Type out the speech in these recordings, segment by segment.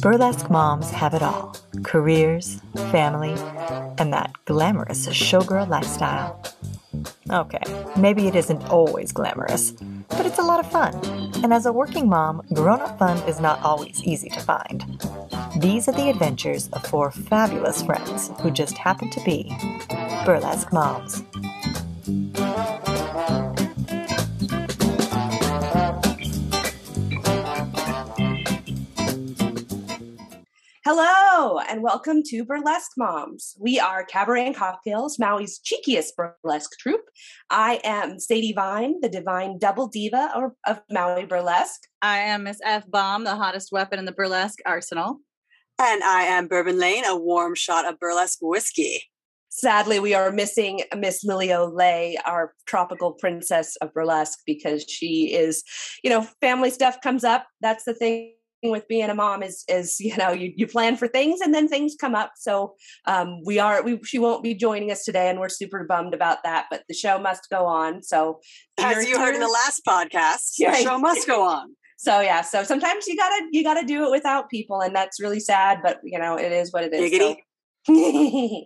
Burlesque moms have it all careers, family, and that glamorous showgirl lifestyle. Okay, maybe it isn't always glamorous, but it's a lot of fun. And as a working mom, grown up fun is not always easy to find. These are the adventures of four fabulous friends who just happen to be burlesque moms. Hello, and welcome to Burlesque Moms. We are Cabaret and Cocktails, Maui's cheekiest burlesque troupe. I am Sadie Vine, the divine double diva of, of Maui Burlesque. I am Miss F Bomb, the hottest weapon in the burlesque arsenal. And I am Bourbon Layne, a warm shot of burlesque whiskey. Sadly, we are missing Miss Lily Olay, our tropical princess of burlesque, because she is, you know, family stuff comes up. That's the thing with being a mom is is you know you, you plan for things and then things come up. So um, we are we she won't be joining us today and we're super bummed about that but the show must go on. So as you heard in the last podcast the show must go on so yeah so sometimes you gotta you gotta do it without people and that's really sad but you know it is what it is so.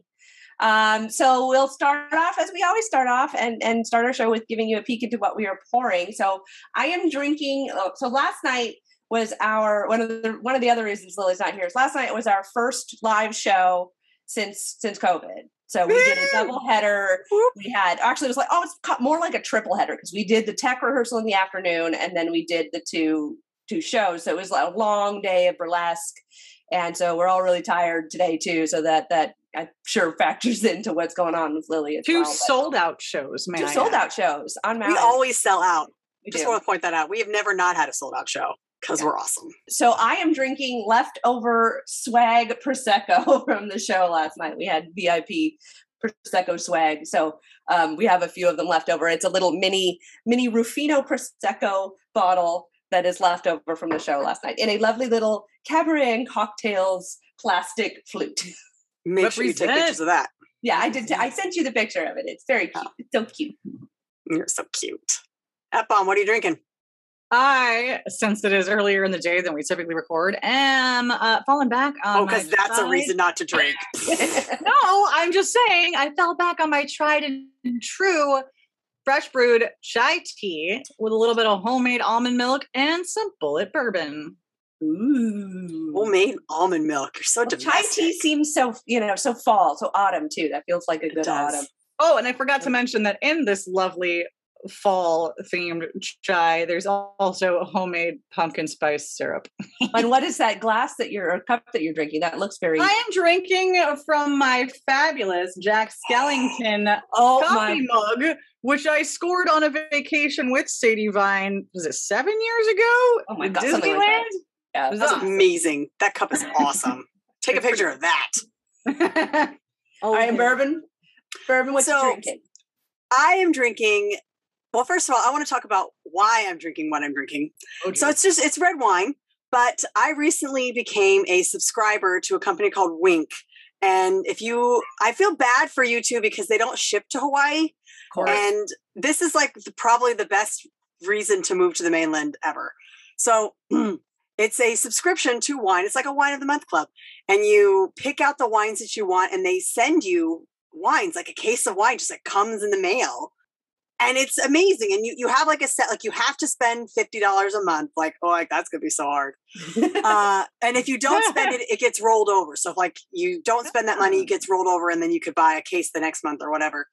um so we'll start off as we always start off and and start our show with giving you a peek into what we are pouring. So i am drinking oh, so last night was our one of the one of the other reasons lily's not here is last night was our first live show since since covid so we did a double header. We had actually it was like oh it's more like a triple header because we did the tech rehearsal in the afternoon and then we did the two two shows. So it was like a long day of burlesque and so we're all really tired today too so that that i'm sure factors into what's going on with lily as Two well, sold out shows, man. two sold out shows on Mount we always sell out. We just do. want to point that out. We have never not had a sold out show because Yeah. we're awesome so I am drinking leftover swag prosecco from the show last night. We had VIP prosecco swag, so um, we have a few of them left over. It's a little mini mini Ruffino prosecco bottle that is left over from the show last night in a lovely little cabaret and cocktails plastic flute. make sure you take pictures of that yeah, I did. T- I sent you the picture of it. It's very cute. It's so cute. you're so cute F-bomb, what are you drinking? I, since it is earlier in the day than we typically record, am uh, falling back on. oh, because that's a reason not to drink. No, I'm just saying I fell back on my tried and true fresh brewed chai tea with a little bit of homemade almond milk and some Bulleit bourbon. Ooh. Homemade almond milk. You're so Well, chai tea seems so you know so fall, so autumn too. That feels like a good autumn. Oh, and I forgot to mention that in this lovely fall themed chai, there's also a homemade pumpkin spice syrup. and what is that glass that you're or cup that you're drinking? That looks very. I am drinking from my fabulous Jack Skellington oh coffee my! mug, which I scored on a vacation with Sadie Vine. Was it seven years ago? Oh my God, something like Disneyland. Yeah. That's awesome. amazing. That cup is awesome. Take a picture of that. All right, and bourbon. Bourbon. What you So- drinking? I am drinking. Well, first of all, I want to talk about why I'm drinking what I'm drinking. Oh, So it's just it's red wine, but I recently became a subscriber to a company called Winc. And if you I feel bad for you too because they don't ship to Hawaii. And this is like the, probably the best reason to move to the mainland ever. So it's a subscription to wine. It's like a wine of the month club. And you pick out the wines that you want and they send you wines, like a case of wine just like comes in the mail. And it's amazing. And you you have like a set, like you have to spend $50 a month. Like, oh like that's gonna be so hard. Uh, and if you don't spend it, it gets rolled over. So if like you don't spend that money, it gets rolled over, and then you could buy a case the next month or whatever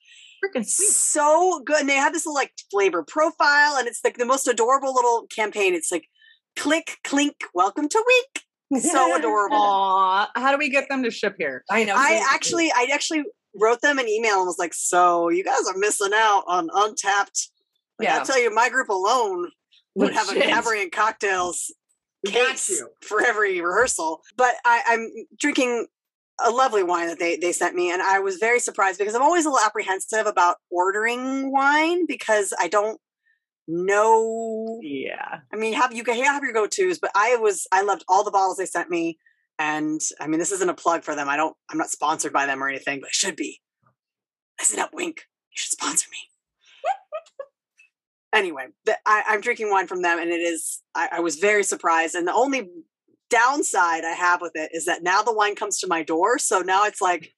freaking sweet. so good. And they have this little like flavor profile, and it's like the most adorable little campaign. It's like click, clink, welcome to week. So adorable. Aw, how do we get them to ship here? I know. I actually, I actually wrote them an email and was like, "So you guys are missing out on Untapped." Like, Yeah. I tell you, my group alone would have a Legit. cabaret and cocktails case for every rehearsal. But I, I'm drinking a lovely wine that they they sent me, and I was very surprised because I'm always a little apprehensive about ordering wine because I don't know. Yeah. I mean, have you can have your go tos, but I was I loved all the bottles they sent me, and I mean, this isn't a plug for them. I don't. I'm not sponsored by them or anything, but it should be. Rise Up Winc. You should sponsor me. anyway, the, I, I'm drinking wine from them, and it is. I, I was very surprised. And the only downside I have with it is that now the wine comes to my door, so now it's like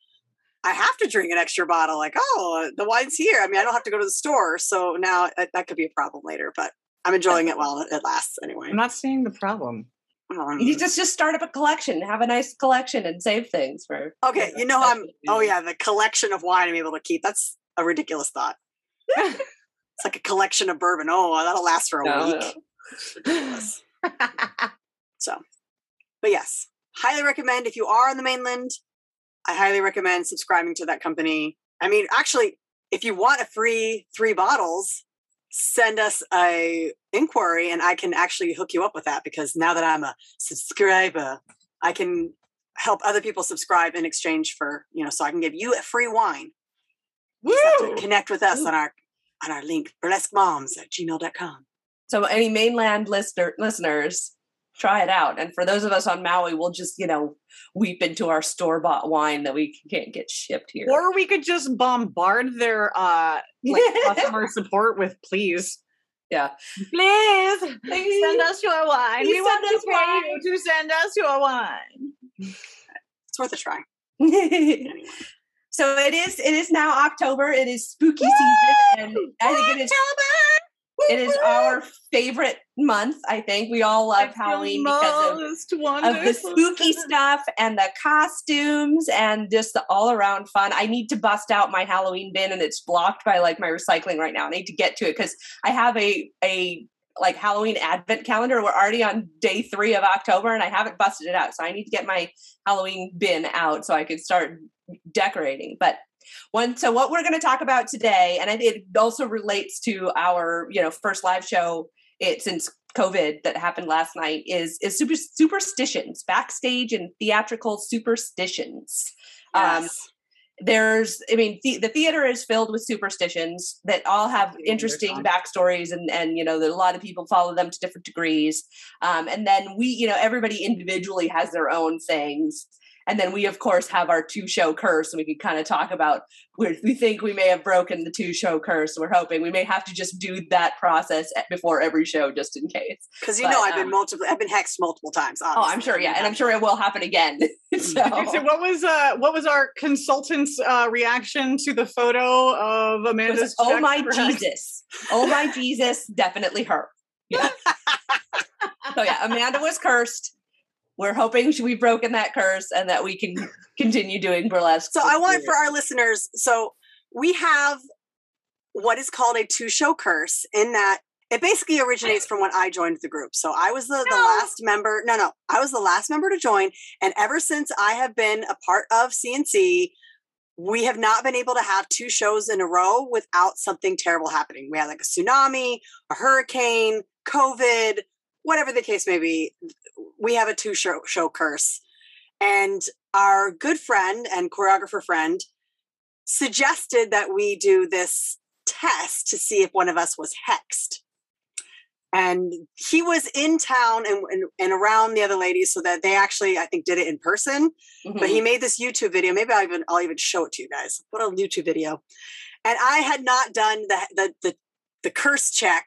I have to drink an extra bottle. Like, oh, the wine's here. I mean, I don't have to go to the store, so now that, that could be a problem later. But I'm enjoying it while it lasts. Anyway, I'm not seeing the problem. Um, You just just start up a collection, have a nice collection, and save things for. okay, you know I'm. Oh yeah, the collection of wine I'm able to keep. That's a ridiculous thought. It's like a collection of bourbon. Oh, that'll last for a No, week. Ridiculous. So, but yes, highly recommend if you are on the mainland. I highly recommend subscribing to that company. I mean, actually, if you want a free three bottles, send us a inquiry, and I can actually hook you up with that because now that I'm a subscriber, I can help other people subscribe in exchange for you know, so I can give you a free wine. You just have to connect with us on our on our link burlesquemoms at gmail.com. So any mainland listener listeners, try it out. And for those of us on Maui, we'll just you know weep into our store bought wine that we can't get shipped here. or we could just bombard their uh like customer support with please. Yeah. Please Please. send us your wine. Please we want send us to pay wine. you to send us your wine. It's worth a try. so it is. It is now October. It is spooky season, and I think it is. It is our favorite month. I think we all love Halloween because of of the spooky stuff and the costumes and just the all around fun. I need to bust out my Halloween bin and it's blocked by like my recycling right now. I need to get to it because I have a a like Halloween advent calendar. We're already on day three of October and I haven't busted it out. So I need to get my Halloween bin out so I can start decorating. But one so what we're going to talk about today, and it also relates to our, you know, first live show it since COVID that happened last night is is super superstitions, backstage and theatrical superstitions. Um, Yes. there's, I mean, the, the theater is filled with superstitions that all have interesting backstories, and and you know, that a lot of people follow them to different degrees. Um, and then we, you know, everybody individually has their own things. And then we, of course, have our two show curse, and we can kind of talk about where we think we may have broken the two show curse. We're hoping we may have to just do that process before every show, just in case. Because you But, know I've been um, multiple I've been hexed multiple times. Oh, I'm sure, yeah, and I'm sure it will happen again. so, Okay, so what was uh what was our consultant's uh reaction to the photo of it was, Amanda's oh my for? Jesus, oh my Jesus, definitely her. Yeah. so yeah, Amanda was cursed. We're hoping we've broken that curse and that we can continue doing burlesque. So I want for our listeners, so we have what is called a two show curse in that it basically originates from when I joined the group. So I was the, the last member. No, no, I was the last member to join. And ever since I have been a part of CNC, we have not been able to have two shows in a row without something terrible happening. We had like a tsunami, a hurricane, COVID, whatever the case may be. We have a two show, show curse. And our good friend and choreographer friend suggested that we do this test to see if one of us was hexed. And he was in town and, and, and around the other ladies so that they actually, I think, did it in person. Mhm. But he made this YouTube video. Maybe I'll even I'll even show it to you guys. Put a YouTube video. And I had not done the the the, the curse check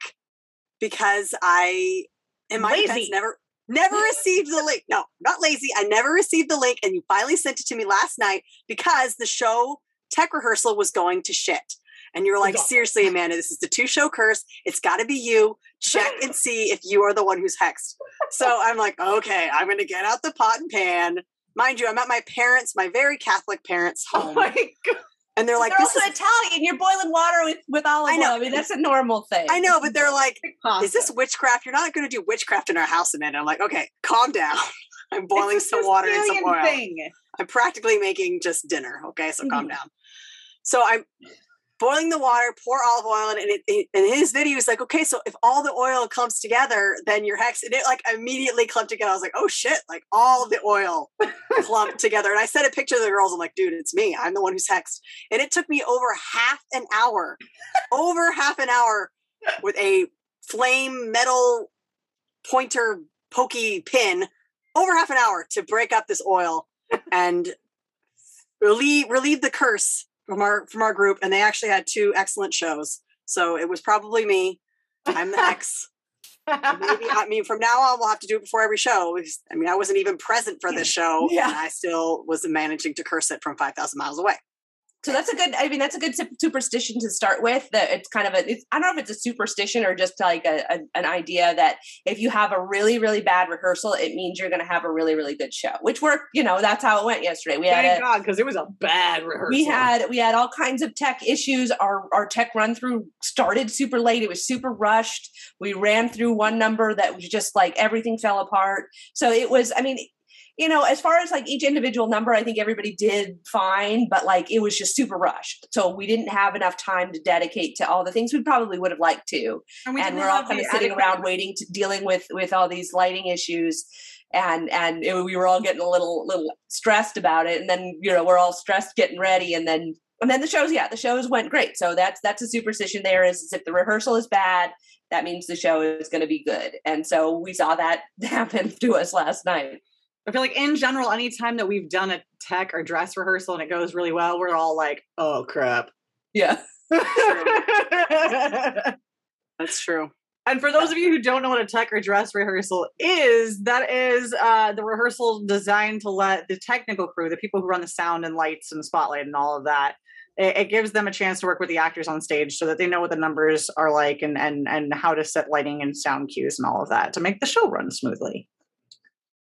because I in my defense never never received the link. No, not lazy. I never received the link, and you finally sent it to me last night because the show tech rehearsal was going to shit. And you're like, seriously, Amanda, this is the two show curse. It's got to be you. Check and see if you are the one who's hexed. So I'm like, okay, I'm going to get out the pot and pan. Mind you, I'm at my parents, my very Catholic parents' Oh home, my god. And they're like, They're "This also is." Italian. You're boiling water with with olive I know. oil. I mean, that's a normal thing. I know, but they're like, "Is this witchcraft? You're not going to do witchcraft in our house, Amanda." I'm like, "Okay, calm down. I'm boiling some water and some oil. thing. I'm practically making just dinner. Okay, so calm Mhm. down. So I'm boiling the water, pour olive oil in, and it, it, and his video is like, okay, so if all the oil comes together, then you're hexed. And it like immediately clumped together. I was like, oh shit, like all the oil clumped together. And I sent a picture to the girls. I'm like, dude, it's me. I'm the one who's hexed. And it took me over half an hour, over half an hour with a flame metal pointer pokey pin, over half an hour to break up this oil and relieve relieve the curse from our from our group, and they actually had two excellent shows. So it was probably me. I'm the ex. Maybe I mean from now on we'll have to do it before every show. I mean I wasn't even present for this show, Yeah. and I still was managing to curse it from five thousand miles away. So that's a good. I mean, that's a good superstition to start with. That it's kind of a. It's, I don't know if it's a superstition or just like a, a an idea that if you have a really really bad rehearsal, it means you're going to have a really really good show. Which worked. You know, that's how it went yesterday. We had Thank a, God, because it was a bad rehearsal. we had we had all kinds of tech issues our our tech run through started super late it was super rushed we ran through one number that was just like everything fell apart so it was i mean you know as far as like each individual number i think everybody did fine but like it was just super rushed. So we didn't have enough time to dedicate to all the things we probably would have liked to. And, we and we're all kind of sitting around waiting to dealing with with all these lighting issues and and it, we were all getting a little little stressed about it and then you know we're all stressed getting ready and then and then the shows yeah the shows went great. So that's that's a superstition there is, is if the rehearsal is bad that means the show is going to be good. And so we saw that happen to us last night I feel like in general, anytime that we've done a tech or dress rehearsal and it goes really well, we're all like, "Oh crap!" yeah That's true. and for those of you who don't know what a tech or dress rehearsal is, that is uh, the rehearsal designed to let the technical crew, the people who run the sound and lights and spotlight and all of that, it, it gives them a chance to work with the actors on stage so that they know what the numbers are like and and and how to set lighting and sound cues and all of that to make the show run smoothly.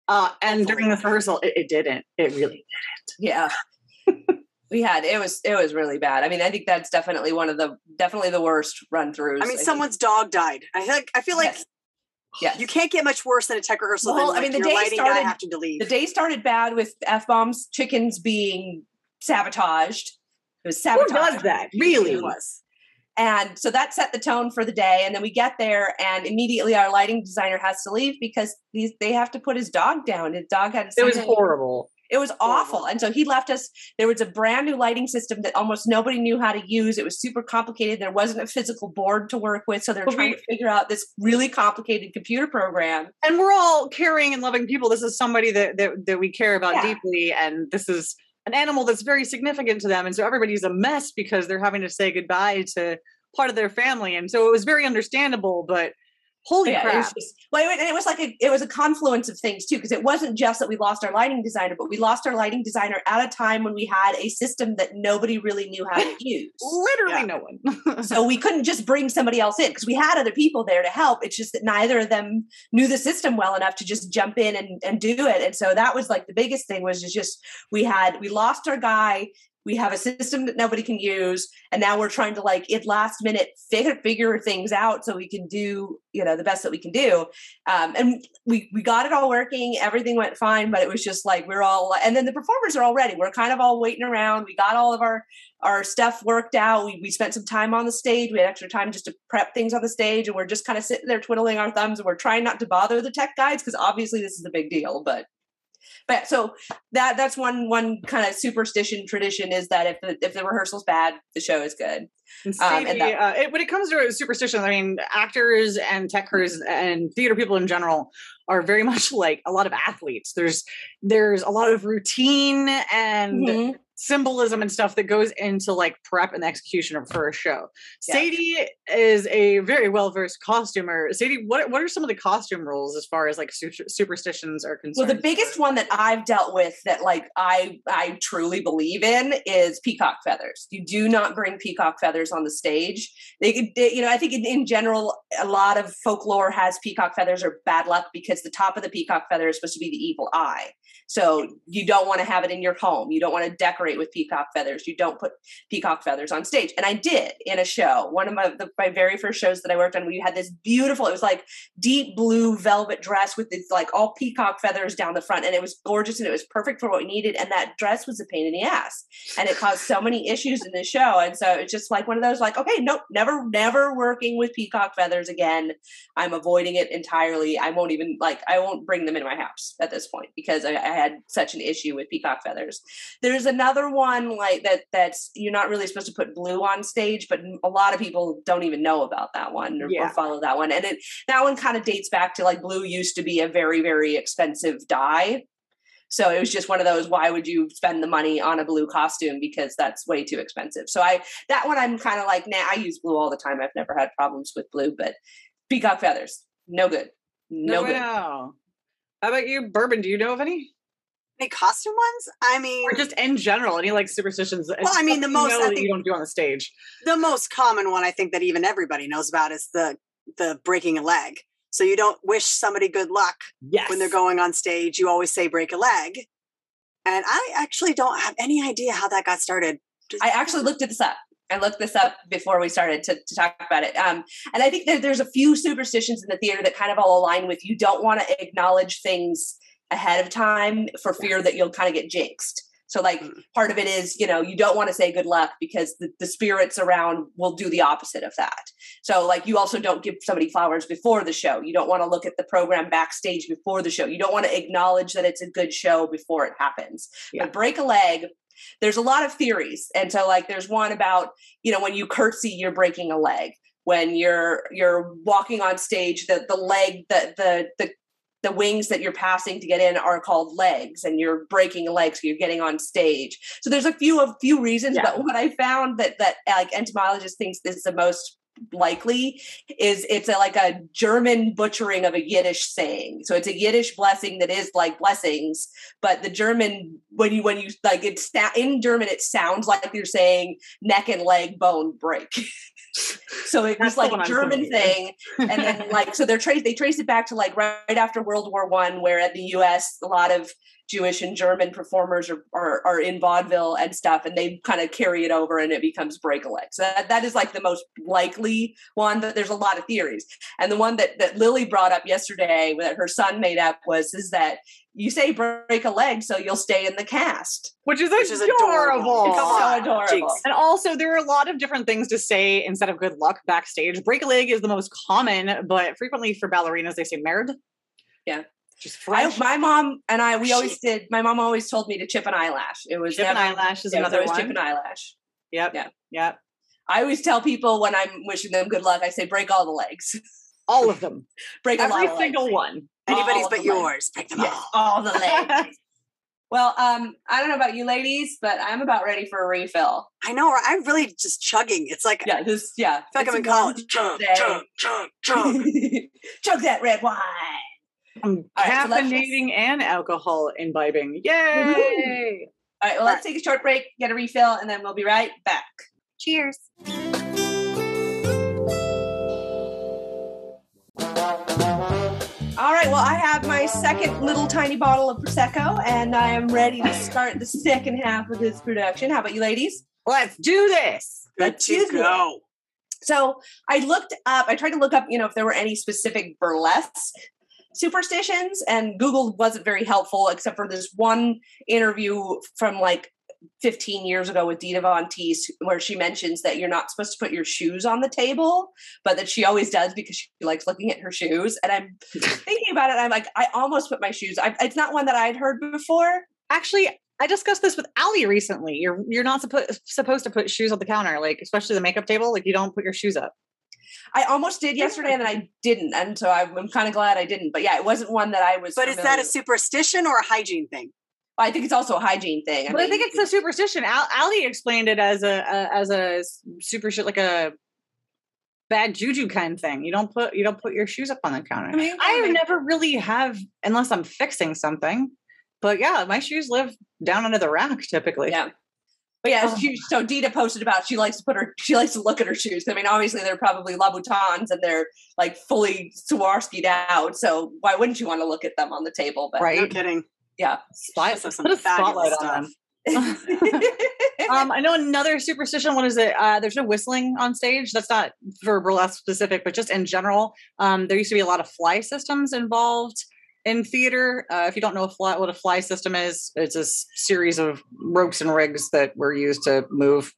Uh, and during this rehearsal, it, it didn't. It really didn't. yeah we had it was it was really bad i mean i think that's definitely one of the definitely the worst run throughs I mean, someone's dog died. I feel like I feel like Yes. yes. you can't get much worse than a tech rehearsal. Well, than, I mean, like, the day started- having to leave. the day started bad with f bombs chickens being sabotaged it was Who sabotaged does that? Really? It was. And so that set the tone for the day. And then we get there and immediately our lighting designer has to leave because these they have to put his dog down. His dog had It was horrible. it was awful. And so he left us there was a brand new lighting system that almost nobody knew how to use. It was super complicated. There wasn't a physical board to work with. So they're But trying we- to figure out this really complicated computer program. And we're all caring and loving people. This is somebody that that, that we care about Yeah. deeply, and this is an animal that's very significant to them. And so everybody's a mess because they're having to say goodbye to part of their family. And so it was very understandable. But holy Yeah, it crap! was just well, and it was like a it was a confluence of things too, because it wasn't just that we lost our lighting designer, but we lost our lighting designer at a time when we had a system that nobody really knew how to use. Literally no one. so we couldn't just bring somebody else in because we had other people there to help. It's just that neither of them knew the system well enough to just jump in and, and do it. And so that was like the biggest thing was just, just we had we lost our guy. We have a system that nobody can use, and now we're trying to like at last minute figure figure things out so we can do you know the best that we can do. Um, and we we got it all working. Everything went fine, but it was just like we're all and then the performers are all ready. We're kind of all waiting around. We got all of our our stuff worked out. We, we spent some time on the stage. We had extra time just to prep things on the stage, and we're just kind of sitting there twiddling our thumbs. And we're trying not to bother the tech guys because obviously this is a big deal. But but so that that's one one kind of superstition tradition is that if the if the rehearsal's bad, the show is good. And Um, and that- uh, it, when it comes to superstition, I mean, actors and tech crews and theater people in general are very much like a lot of athletes. There's there's a lot of routine and Mhm. Symbolism and stuff that goes into like prep and execution of for a show. Yeah. Sadie is a very well versed costumer. Sadie, what what are some of the costume rules as far as like su- superstitions are concerned? Well, the biggest one that I've dealt with that like I I truly believe in is peacock feathers. You do not bring peacock feathers on the stage. They could, they- you know, I think in, in general, a lot of folklore has peacock feathers or bad luck because the top of the peacock feather is supposed to be the evil eye. So you don't want to have it in your home. You don't want to decorate with peacock feathers. You don't put peacock feathers on stage. And I did in a show. One of my the, my very first shows that I worked on, we had this beautiful. It was like deep blue velvet dress with these like all peacock feathers down the front, and it was gorgeous and it was perfect for what we needed. And that dress was a pain in the ass, and it caused so many issues in the show. And so it's just like one of those like, okay, nope, never, never working with peacock feathers again. I'm avoiding it entirely. I won't even like I won't bring them in my house at this point because I, I had such an issue with peacock feathers. There's another one like that that's you're not really supposed to put blue on stage, but a lot of people don't even know about that one or, or follow that one. And it that one kind of dates back to like blue used to be a very very expensive dye. So it was just one of those. Why would you spend the money on a blue costume? Because that's way too expensive. So I that one I'm kind of like, nah. I use blue all the time. I've never had problems with blue, but peacock feathers, no good, no, good. How about you, Bourbon? Do you know of any? Any costume ones? I mean, or just in general, any like superstitions? Well, I mean, the most you, know that you don't do on the stage. The most common one I think that even everybody knows about is the the breaking a leg. So you don't wish somebody good luck yes. when they're going on stage. You always say break a leg. And I actually don't have any idea how that got started. I actually looked this up. I looked this up before we started to, to talk about it. Um, and I think that there's a few superstitions in the theater that kind of all align with you don't want to acknowledge things ahead of time for fear that you'll kind of get jinxed. So, like, mm. part of it is, you know, you don't want to say good luck because the, the spirits around will do the opposite of that. So, like, you also don't give somebody flowers before the show. You don't want to look at the program backstage before the show. You don't want to acknowledge that it's a good show before it happens. Yeah. But break a leg, there's a lot of theories. And so, like, there's one about, you know, when you curtsy, you're breaking a leg when you're you're walking on stage the the leg the the the the wings that you're passing to get in are called legs and you're breaking a leg so you're getting on stage so there's a few a few reasons yeah. but what i found that that like entomologists thinks this is the most likely is it's a, like a german butchering of a yiddish saying. So it's a yiddish blessing that is like blessings but the german when you when you like it's in german it sounds like you're saying neck and leg bone break. So it was like a German thing, and then like so they're trace they trace it back to like right, right after World War One, where at the U.S. a lot of Jewish and German performers are, are, are in vaudeville and stuff, and they kind of carry it over, and it becomes break a leg. So that, that is like the most likely one. But there's a lot of theories, and the one that that Lily brought up yesterday that her son made up was is that you say break a leg so you'll stay in the cast which is, which adorable. Is adorable. so adorable and also there are a lot of different things to say instead of good luck backstage break a leg is the most common but frequently for ballerinas they say merde yeah just I, my mom and I, we always did. My mom always told me to chip an eyelash. It was chip never, an eyelash is another one. Chip an eyelash. Yep. Yeah. Yep. I always tell people when I'm wishing them good luck, I say break all the legs. All of them. break every single legs. one. Anybody's but yours. Break them yes, all. All the legs. well, um, I don't know about you ladies, but I'm about ready for a refill. I know. I'm really just chugging. It's like yeah, this yeah. I feel like I'm in college. Chug, chug, chug, chug, chug that red wine. I'm caffeinating so and alcohol imbibing. Yay! Woo-hoo. All right, well, let's take a short break, get a refill, and then we'll be right back. Cheers. All right, well, I have my second little tiny bottle of Prosecco, and I am ready to start the second half of this production. How about you, ladies? Let's do this. Let's go. So I looked up, I tried to look up, you know, if there were any specific burlesque superstitions and google wasn't very helpful except for this one interview from like 15 years ago with Dita Von Teese, where she mentions that you're not supposed to put your shoes on the table, but that she always does because she likes looking at her shoes. And I'm thinking about it. I'm like, I almost put my shoes. I, it's not one that I'd heard before. Actually, I discussed this with Ali recently. You're you're not supposed supposed to put shoes on the counter, like especially the makeup table. Like you don't put your shoes up. I almost did yesterday, and then I didn't, and so I'm, I'm kind of glad I didn't. But yeah, it wasn't one that I was. But is that a superstition or a hygiene thing? Well, I think it's also a hygiene thing. I but mean, I think it's a superstition. Al- Ali explained it as a, a as a super shit, like a bad juju kind of thing. You don't put you don't put your shoes up on the counter. I mean, I mean, never really have unless I'm fixing something. But yeah, my shoes live down under the rack typically. Yeah. But yeah, oh. she, so Dita posted about she likes to put her she likes to look at her shoes. I mean, obviously they're probably Louboutins and they're like fully Swarovskied out. So why wouldn't you want to look at them on the table? But right, no kidding. Yeah, Spot, put a spotlight on them. um, I know another superstition. What is it? Uh, there's no whistling on stage. That's not for burlesque specific, but just in general. Um, there used to be a lot of fly systems involved in theater. Uh, if you don't know a fly, what a fly system is, it's a series of ropes and rigs that were used to move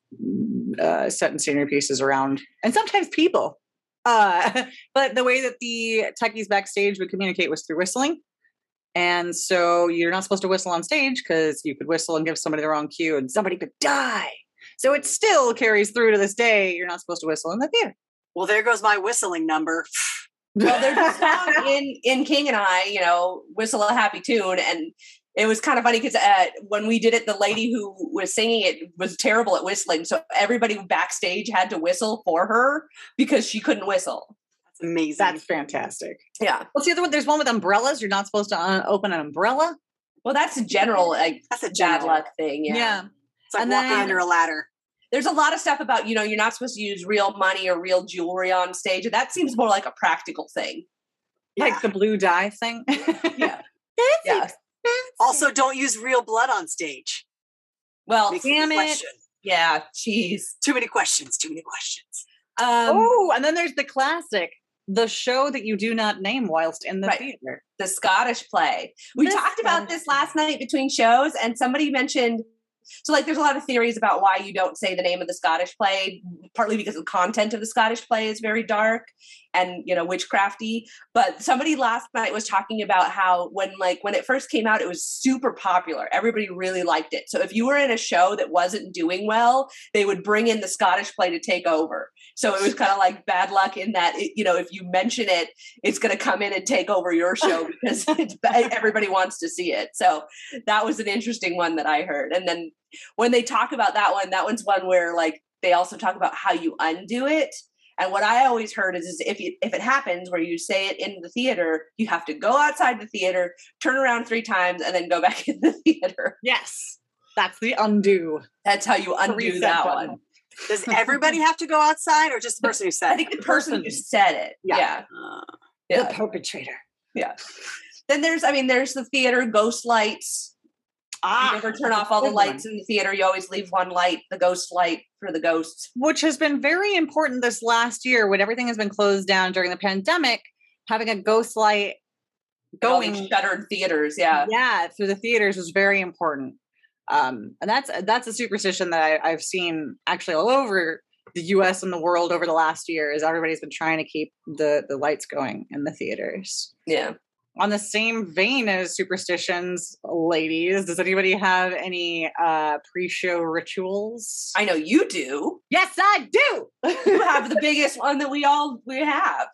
uh, set and scenery pieces around, and sometimes people. Uh, but the way that the techies backstage would communicate was through whistling. And so you're not supposed to whistle on stage because you could whistle and give somebody the wrong cue and somebody could die. So it still carries through to this day. You're not supposed to whistle in the theater. Well, there goes my whistling number. well, there's a song in in King and I, you know, whistle a happy tune, and it was kind of funny because uh, when we did it, the lady who was singing it was terrible at whistling, so everybody backstage had to whistle for her because she couldn't whistle. That's amazing. That's fantastic. Yeah. What's the other one? There's one with umbrellas. You're not supposed to uh, open an umbrella. Well, that's a general like That's a bad luck thing. Yeah. It's like And walking then- under a ladder. There's a lot of stuff about you know you're not supposed to use real money or real jewelry on stage, and that seems more like a practical thing. Like the blue dye thing. Yeah. Fancy, Yeah. fancy. Also, don't use real blood on stage. Well, Makes damn it. question. yeah. geez. Too many questions. Too many questions. Um, oh, and then there's the classic, the show that you do not name whilst in the Right. theater. the Scottish play. We The talked about this last night between shows, and somebody mentioned. So, like, there's a lot of theories about why you don't say the name of the Scottish play, partly because the content of the Scottish play is very dark and, you know, witchcrafty. But somebody last night was talking about how when, like, when it first came out, it was super popular. Everybody really liked it. So, if you were in a show that wasn't doing well, they would bring in the Scottish play to take over. So, it was kind of like bad luck in that, it, you know, if you mention it, it's going to come in and take over your show because it's, everybody wants to see it. So that was an interesting one that I heard. And then when they talk about that one, that one's one where like they also talk about how you undo it. And what I always heard is, is if you, if it happens where you say it in the theater, you have to go outside the theater, turn around three times, and then go back in the theater. Yes, that's the undo. That's how you undo that button. one. Does everybody have to go outside or just the person who I said it? think the person who said it. Yeah. yeah. Uh, yeah. The perpetrator. Yeah. then there's, I mean, there's the theater ghost lights. Ah, you never turn off all the one. lights in the theater. You always leave one light, the ghost light for the ghosts. which has been very important this last year when everything has been closed down during the pandemic. Having a ghost light going shuttered theaters. Yeah. yeah through the theaters was very important um and that's that's a superstition that I, i've seen actually all over the us and the world over the last year is everybody's been trying to keep the the lights going in the theaters Yeah. On the same vein as superstitions ladies does anybody have any uh pre-show rituals I know you do. yes i do You have the biggest one that we all we have.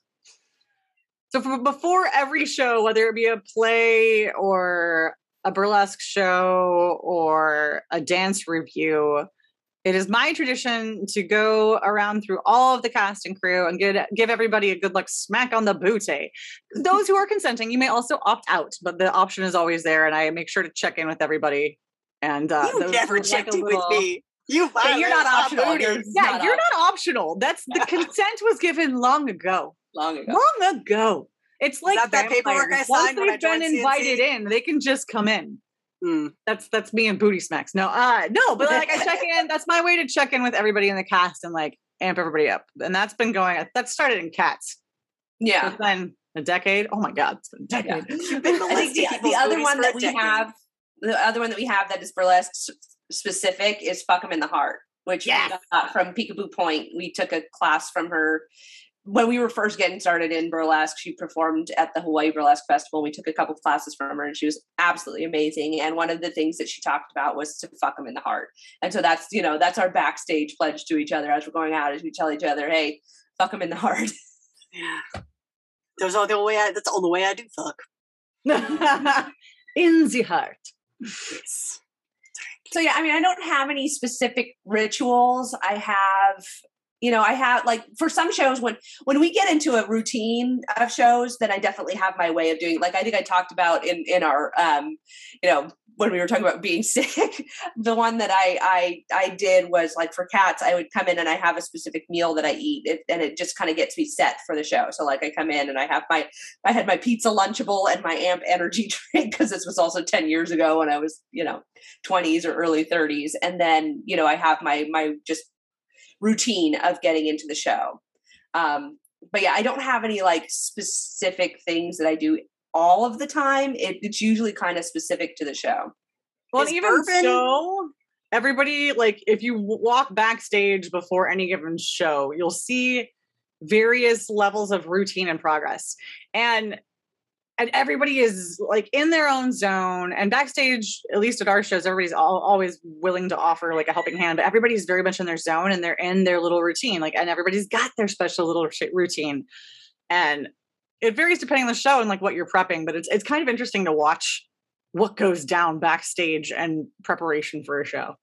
So for, before every show, whether it be a play or a burlesque show or a dance review, it is my tradition to go around through all of the cast and crew and get, give everybody a good luck smack on the booty. Those who are consenting, you may also opt out, but the option is always there, and I make sure to check in with everybody. And uh, you never checked in with little- me. You Yeah, you're not optional. You're Yeah, not you're op- not optional. That's the consent was given long ago. long ago. long ago. It's like that that paperwork I. Once signed when I they've been joined CNC? invited in, they can just come in. Hmm. That's that's me and booty smacks. No, uh, no, but like I check in. That's my way to check in with everybody in the cast and like amp everybody up. And that's been going. That started in Cats. Yeah. It's been a decade. Oh my god, it's been a decade. You've been I think the, the other one that we decade. have, the other one that we have that is burlesque specific is "fuck "Fuck 'em in the Heart," which Yes. we got from Peekaboo Pointe. We took a class from her when we were first getting started in burlesque. She performed at the Hawaii Burlesque Festival. We took a couple classes from her, and she was absolutely amazing. And one of the things that she talked about was to fuck them in the heart. And so that's you know that's our backstage pledge to each other as we're going out. as we tell each other, "Hey, fuck them in the heart." Yeah. Those are the way I, that's the only way I do fuck. in the heart. Yes. So yeah, I mean, I don't have any specific rituals. I have, you know, I have like for some shows when when we get into a routine of shows, then I definitely have my way of doing. Like I think I talked about in in our, um, you know, when we were talking about being sick. the one that I I I did was like for cats, I would come in and I have a specific meal that I eat, it, and it just kind of gets me set for the show. So like I come in and I have my I had my pizza lunchable and my amp energy drink because this was also 10 years ago when I was, you know, 20s or early 30s. And then, you know, I have my my just routine of getting into the show. Um, but yeah, I don't have any like specific things that I do all of the time. It, it's usually kind of specific to the show. Well, Is even so, everybody like if you walk backstage before any given show, you'll see various levels of routine and progress, and and everybody is like in their own zone. And backstage, at least at our shows, everybody's all, always willing to offer like a helping hand, but everybody's very much in their zone and they're in their little routine. Like, and everybody's got their special little routine, and it varies depending on the show and like what you're prepping. But it's it's kind of interesting to watch what goes down backstage and preparation for a show.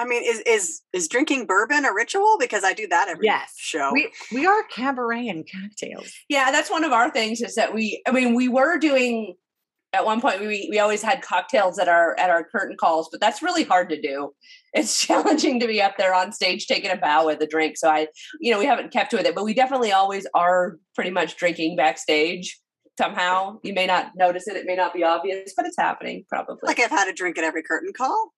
I mean, is is is drinking bourbon a ritual? Because I do that every Yes. show. We we are cabaret and cocktails. Yeah, that's one of our things is that we I mean we were doing at one point we we always had cocktails at our at our curtain calls, but that's really hard to do. It's challenging to be up there on stage taking a bow with a drink. So I you know, we haven't kept with it, but we definitely always are pretty much drinking backstage somehow. You may not notice it, it may not be obvious, but it's happening probably. like I've had a drink at every curtain call.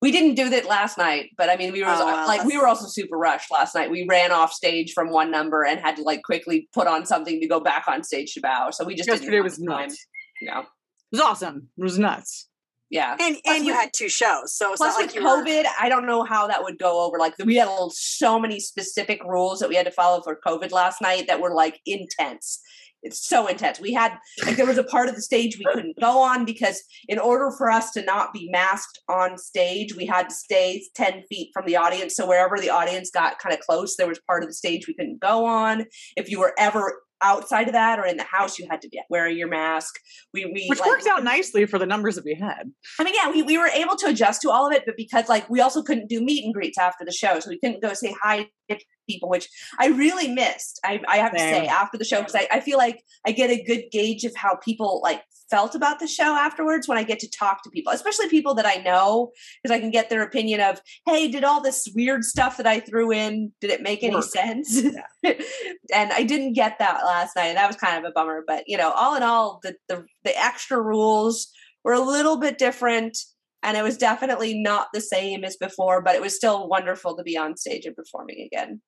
We didn't do that last night, but I mean, we were Oh, well, like, we were also super rushed last night. We ran off stage from one number and had to like quickly put on something to go back on stage to bow. So we just didn't Yesterday was the time. nuts. Yeah, It was awesome. It was nuts. yeah. And Plus and you had two shows, so it's Plus, with like you were- COVID, I don't know how that would go over. Like, we had a little, so many specific rules that we had to follow for COVID last night that were like intense. It's so intense. We had like there was a part of the stage we couldn't go on because in order for us to not be masked on stage, we had to stay ten feet from the audience. So wherever the audience got kind of close, there was part of the stage we couldn't go on. If you were ever outside of that or in the house, you had to be wearing your mask. We we Which like, works out nicely for the numbers that we had. I mean, yeah, we, we were able to adjust to all of it, but because like we also couldn't do meet and greets after the show, so we couldn't go say hi to people, which I really missed. I, I have to say after the show because I, I feel like I get a good gauge of how people like felt about the show afterwards when I get to talk to people, especially people that I know, because I can get their opinion of, hey, did all this weird stuff that I threw in, did it make any Work. sense? and I didn't get that last night, and that was kind of a bummer. But you know, all in all, the the, the extra rules were a little bit different and it was definitely not the same as before but it was still wonderful to be on stage and performing again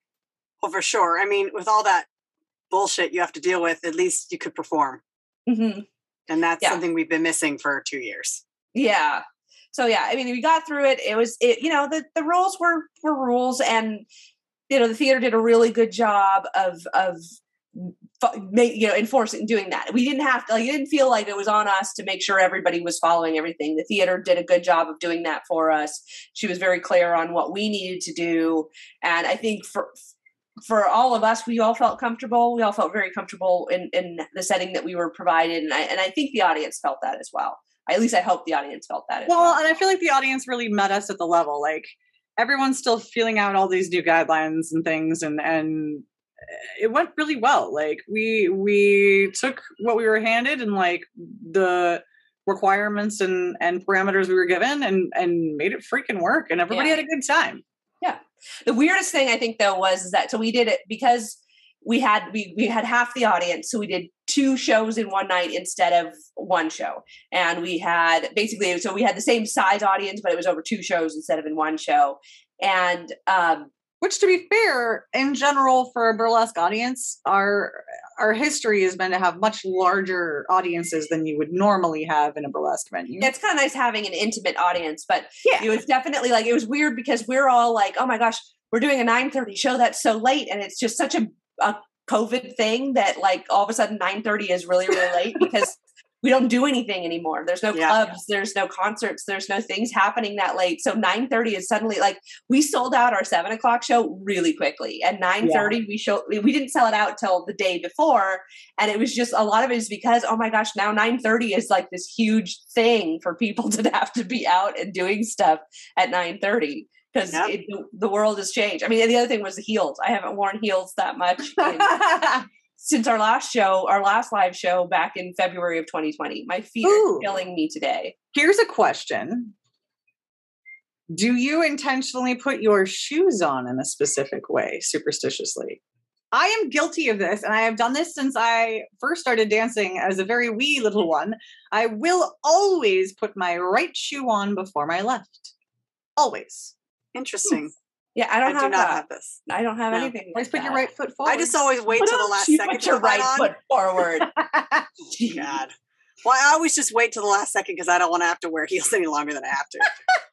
Well, for sure. I mean, with all that bullshit you have to deal with, at least you could perform, hmm and that's Yeah. something we've been missing for two years. yeah. So yeah i mean we got through it. It was it you know the, the rules were were rules and you know the theater did a really good job of of you know enforcing doing that. We didn't have to like it didn't feel like it was on us to make sure everybody was following everything. The theater did a good job of doing that for us. She was very clear on what we needed to do. And i think for for all of us we all felt comfortable we all felt very comfortable in in the setting that we were provided and i and i think the audience felt that as well at least i hope the audience felt that as Well, well and I feel like the audience really met us at the level. Like everyone's still feeling out all these new guidelines and things, and and it went really well. Like we we took what we were handed and like the requirements and and parameters we were given and and made it freaking work and everybody Yeah. had a good time the weirdest thing i think though was that so we did it because we had we we had half the audience so we did two shows in one night instead of one show. And we had basically so we had the same size audience but it was over two shows instead of in one show. And um which to be fair in general for a burlesque audience our our history has been to have much larger audiences than you would normally have in a burlesque venue. It's kind of nice having an intimate audience but yeah. it was definitely like it was weird because we're all like oh my gosh we're doing a 9:30 show that's so late and it's just such a, a covid thing that like all of a sudden 9:30 is really really late because we don't do anything anymore there's no Yeah. clubs there's no concerts there's no things happening that late so 9:30 is suddenly like we sold out our 7 o'clock show really quickly and 9:30 we show we didn't sell it out till the day before and it was just a lot of it is because oh my gosh now 9:30 is like this huge thing for people to have to be out and doing stuff at 9:30 because Yep. the, the world has changed. I mean, the other thing was the heels. I haven't worn heels that much in- since our last show, our last live show back in February of 2020. My feet Ooh. are killing me today. Here's a question. Do you intentionally put your shoes on in a specific way, superstitiously? I am guilty of this, and I have done this since I first started dancing as a very wee little one. I will always put my right shoe on before my left. Always. Interesting. Yeah, I I, don't do have not that. have this. I don't have No. anything. Always like put your right foot forward. I just always wait Put till the last you second put to your right on. foot forward. God. Well, I always just wait till the last second because I don't want to have to wear heels any longer than I have to.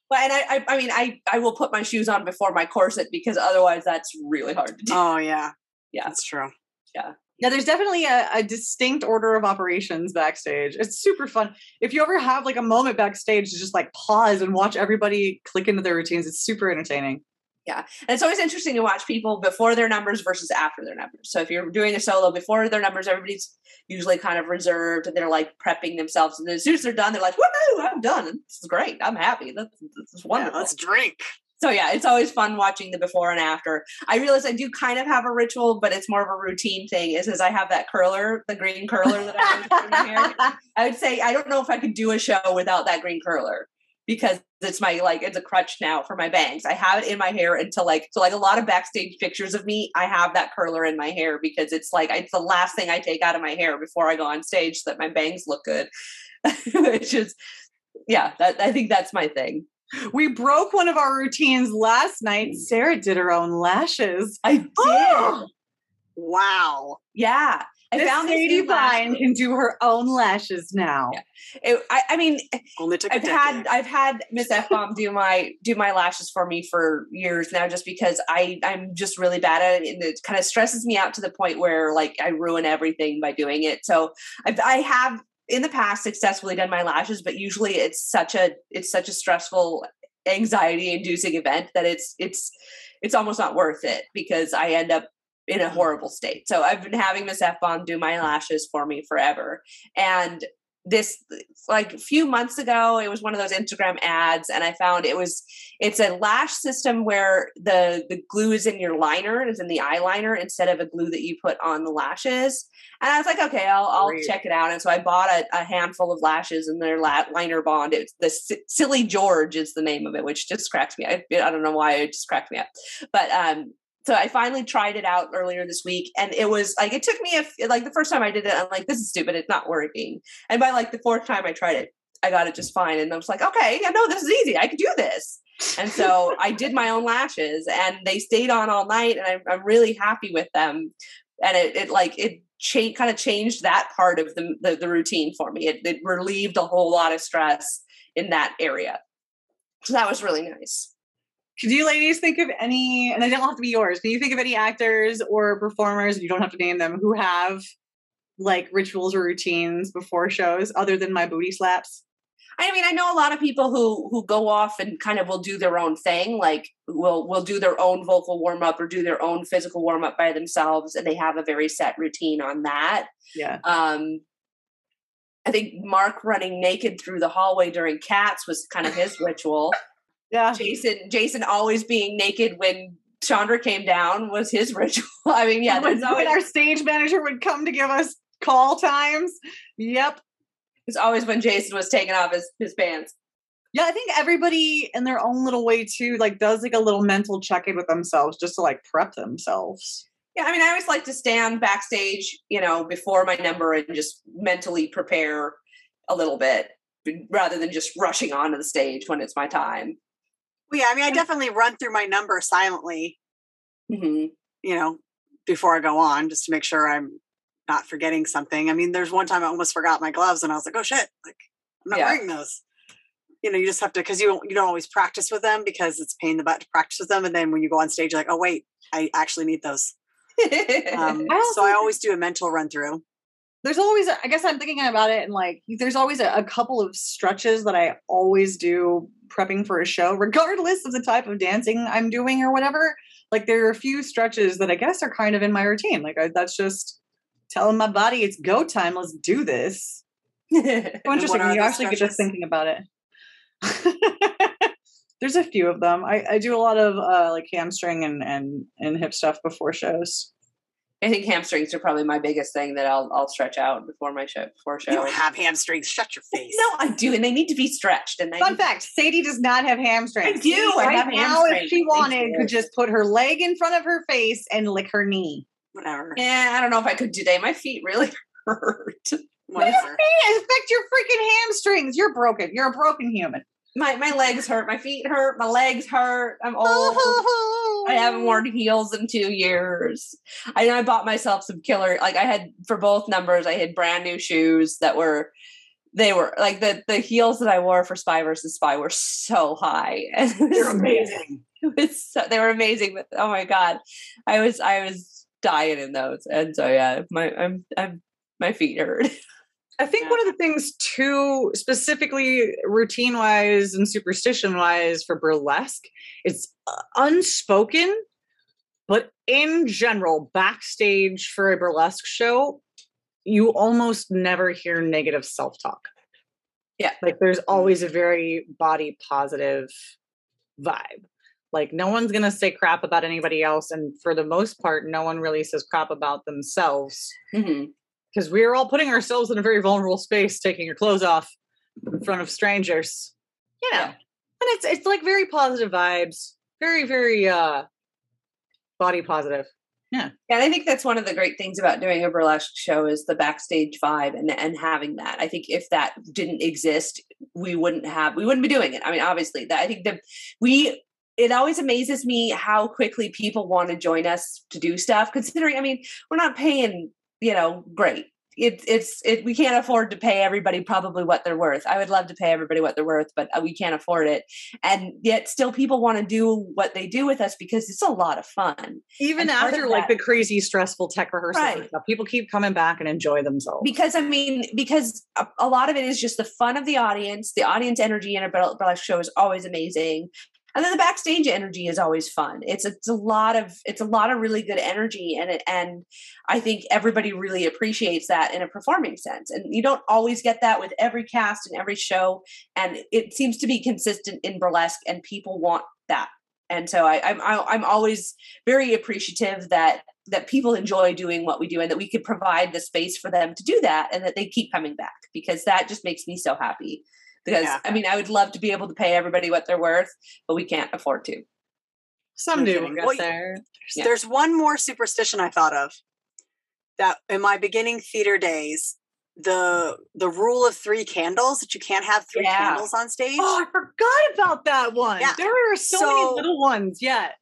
But and I, I, I mean, I, I will put my shoes on before my corset because otherwise that's really hard to do. Oh yeah, Yeah. that's true. Yeah, Now there's definitely a, a distinct order of operations backstage. It's super fun. If you ever have like a moment backstage to just like pause and watch everybody click into their routines, it's super entertaining. Yeah. And it's always interesting to watch people before their numbers versus after their numbers. So if you're doing a solo before their numbers, everybody's usually kind of reserved and they're like prepping themselves. And then as soon as they're done, they're like, woohoo, I'm done. This is great. I'm happy. That's, this is wonderful. Yeah, let's drink. so yeah, it's always fun watching the before and after. I realize I do kind of have a ritual, but it's more of a routine thing. Is is I have that curler, the green curler that I always put in my. I would say I don't know if I could do a show without that green curler because it's my like it's a crutch now for my bangs. I have it in my hair until like so like a lot of backstage pictures of me. I have that curler in my hair because it's like it's the last thing I take out of my hair before I go on stage so that my bangs look good. Which is yeah, that I think that's my thing. We broke one of our routines last night. Mm. Sarah did her own lashes. I did. Oh! Wow. Yeah. I Miss found this Sadie Vine can do her own lashes now. Yeah. It, I, I mean, eh, Only took a I've decade. had I've had Miss F Bomb do my do my lashes for me for years now, just because I I'm just really bad at it, and it kind of stresses me out to the point where like I ruin everything by doing it. So I've, I have in the past successfully done my lashes, but usually it's such a it's such a stressful, anxiety inducing event that it's it's it's almost not worth it because I end up in a horrible state. So I've been having Miss F Bomb do my lashes for me forever. And this like a few months ago, it was one of those Instagram ads, and I found it was it's a lash system where the the glue is in your liner, is in the eyeliner instead of a glue that you put on the lashes. And I was like, okay, I'll I'll Great. check it out. And so I bought a, a handful of lashes and their la- liner bond. It's the S- Silly George is the name of it, which just cracks me. I, I don't know why it just cracked me up, but um, so I finally tried it out earlier this week, and it was like it took me a f- like the first time I did it, I'm like, this is stupid, it's not working. And by like the fourth time I tried it, I got it just fine, and I was like, okay, yeah, no, this is easy, I can do this. And so I did my own lashes, and they stayed on all night, and I'm I'm really happy with them. And it it like it cha- kind of changed that part of the, the the routine for me. It it relieved a whole lot of stress in that area. So that was really nice. Could you ladies think of any, and they don't have to be yours, can you think of any actors or performers, you don't have to name them, who have like rituals or routines before shows other than my booty slaps? I mean, I know a lot of people who who go off and kind of will do their own thing, like will will do their own vocal warm up or do their own physical warm up by themselves, and they have a very set routine on that. Yeah. Um, I think Mark running naked through the hallway during Cats was kind of his ritual. Yeah. Jason Jason always being naked when Chandra came down was his ritual. I mean, yeah, when, always when our stage manager would come to give us call times. Yep. it's always when Jason was taking off his his pants. Yeah, I think everybody in their own little way too, like does like a little mental check-in with themselves just to like prep themselves. Yeah, I mean, I always like to stand backstage, you know, before my number and just mentally prepare a little bit rather than just rushing onto the stage when it's my time. Well, yeah, I mean, I definitely run through my number silently, hmm you know, before I go on, just to make sure I'm not forgetting something. I mean, there's one time I almost forgot my gloves, and I was like, "Oh shit!" Like, I'm not Yeah. wearing those. You know, you just have to because you don't you don't always practice with them because it's a pain in the butt to practice with them, and then when you go on stage, you're like, "Oh wait, I actually need those." Um, I so I always do a mental run through. There's always i guess i'm thinking about it and like there's always a, a couple of stretches that i always do prepping for a show regardless of the type of dancing i'm doing or whatever. Like there are a few stretches that i guess are kind of in my routine. Like I, that's just telling my body it's go time let's do this. So interesting you actually get just thinking about it. There's a few of them. I, I do a lot of uh, like hamstring and, and and hip stuff before shows I think hamstrings are probably my biggest thing that I'll I'll stretch out before my show before show. You don't have hamstrings. Shut your face. no, I do, and they need to be stretched. And they Fun need- fact: Sadie does not have hamstrings. I do, I Right have now, if hamstrings. she wanted, could just put her leg in front of her face and lick her knee. Whatever. Yeah, I don't know if I could do that. My feet really hurt. Whatever. Hey, affect your freaking hamstrings. You're broken. You're a broken human. My my legs hurt. My feet hurt. My legs hurt. I'm old. I haven't worn heels in two years. I I bought myself some killer. Like I had for both numbers, I had brand new shoes that were. They were like the the heels that I wore for Spy versus Spy were so high. And it was- You're amazing. It was so, they were amazing, but oh my god, I was I was dying in those, and so yeah, my I'm I'm my feet hurt. I think Yeah. one of the things too, specifically routine wise and superstition wise for burlesque, it's uh, unspoken, but in general, backstage for a burlesque show, you almost never hear negative self talk. Yeah. Like there's always a very body positive vibe. Like no one's going to say crap about anybody else. And for the most part, no one really says crap about themselves Mhm. Because we're all putting ourselves in a very vulnerable space, taking your clothes off in front of strangers. You know, Yeah. and it's it's like very positive vibes, very very uh body positive. Yeah, and I think that's one of the great things about doing a burlesque show is the backstage vibe and and having that. I think if that didn't exist, we wouldn't have we wouldn't be doing it. I mean, obviously, that I think that we it always amazes me how quickly people want to join us to do stuff. Considering, I mean, we're not paying, you know, great. It, it's it we can't afford to pay everybody probably what they're worth. I would love to pay everybody what they're worth, but uh, we can't afford it. And yet, still, people want to do what they do with us because it's a lot of fun. Even And after like that- the crazy stressful tech rehearsals and Right. stuff, people keep coming back and enjoy themselves. because I mean, because a, a lot of it is just the fun of the audience. The audience energy in a burl- burlesque show is always amazing, and then the backstage energy is always fun. It's it's a lot of it's a lot of really good energy, and it, and I think everybody really appreciates that in a performing sense. And you don't always get that with every cast and every show, and it seems to be consistent in burlesque, and people want that. And so I, I'm I'm always very appreciative that that people enjoy doing what we do and that we could provide the space for them to do that and that they keep coming back because that just makes me so happy because Yeah. i mean i would love to be able to pay everybody what they're worth but we can't afford to Some No do get Well, there. Yeah. There's one more superstition I thought of that in my beginning theater days, the the rule of three candles that you can't have three Yeah. candles on stage. Oh, I forgot about that one. Yeah. There are so, So- many little ones yet.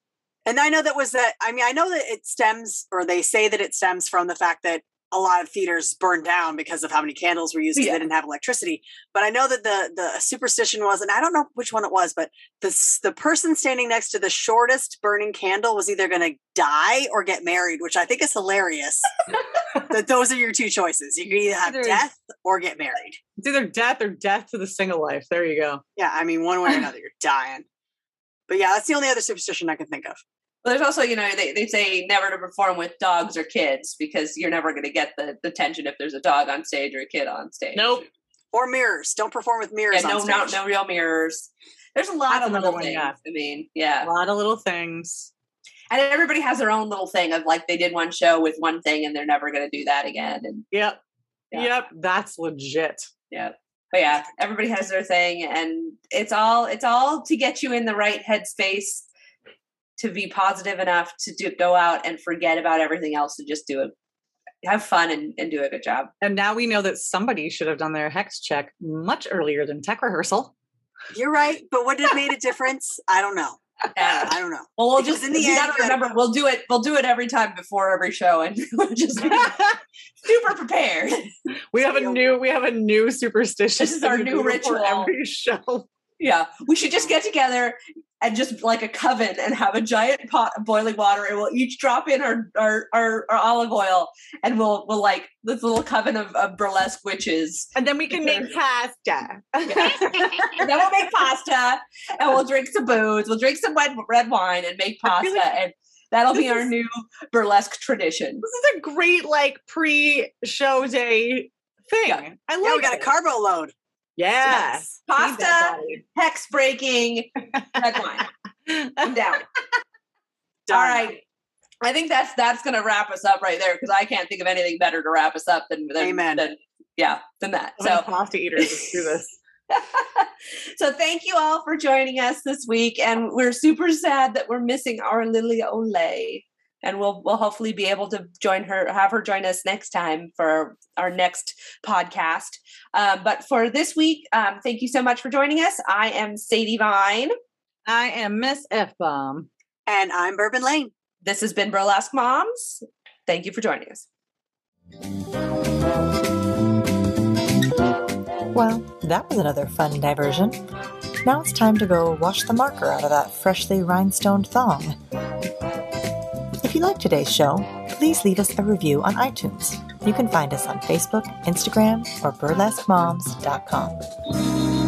And I know that was that. I mean, I know that it stems, or they say that it stems from the fact that a lot of theaters burned down because of how many candles were used because Yeah. they didn't have electricity. But I know that the the superstition was, and I don't know which one it was, but the the person standing next to the shortest burning candle was either going to die or get married, which I think is hilarious. that those are your two choices. You can either have There's- death or get married. It's either death or death to the single life. There you go. Yeah, I mean, one way or another, you're dying. But yeah, that's the only other superstition I can think of. Well, there's also you know they, they say never to perform with dogs or kids because you're never going to get the, the tension if there's a dog on stage or a kid on stage Nope. Or mirrors. Don't perform with mirrors yeah, no, on no stage. no real mirrors there's a lot That's of little one, things yeah. i mean yeah A lot of little things. and everybody has their own little thing of like they did one show with one thing and they're never going to do that again and Yep. Yeah. Yep. That's legit. yeah but yeah everybody has their thing and it's all it's all to get you in the right headspace to be positive enough to do, go out and forget about everything else and just do it have fun and, and do a good job And now we know that somebody should have done their hex check much earlier than tech rehearsal. You're right, but would it have made a difference? I don't know. yeah. I don't know. well we'll Because just in the you end, gotta you gotta- remember we'll do it we'll do it every time before every show and we'll just be super prepared we have a new we have a new superstition. This is our new ritual. Every show. Yeah, we should just get together and just like a coven and have a giant pot of boiling water, and we'll each drop in our our, our, our olive oil, and we'll we'll like this little coven of, of burlesque witches. And then we can make pasta. And then we'll make pasta, and we'll drink some booze. We'll drink some red red wine and make pasta, like and that'll be our is- new burlesque tradition. This is a great like pre-show day thing. Yeah. I love. Yeah, we got a it. carbo load. Yeah. Yes. Pasta, hex breaking, red wine. I'm down. All right. I think that's that's gonna wrap us up right there because I can't think of anything better to wrap us up than than, Amen. than yeah than that. So pasta eaters, do this. so thank you all for joining us this week, and we're super sad that we're missing our Lily Olay. And we'll we'll hopefully be able to join her, have her join us next time for our next podcast. Um, but for this week, um, thank you so much for joining us. I am Sadie Vine. I am Miss F Bomb. And I'm Bourbon Layne. This has been Burlesque Moms. Thank you for joining us. Well, that was another fun diversion. Now it's time to go wash the marker out of that freshly rhinestoned thong. If you like today's show, please leave us a review on iTunes. You can find us on Facebook, Instagram, or burlesquemoms.com.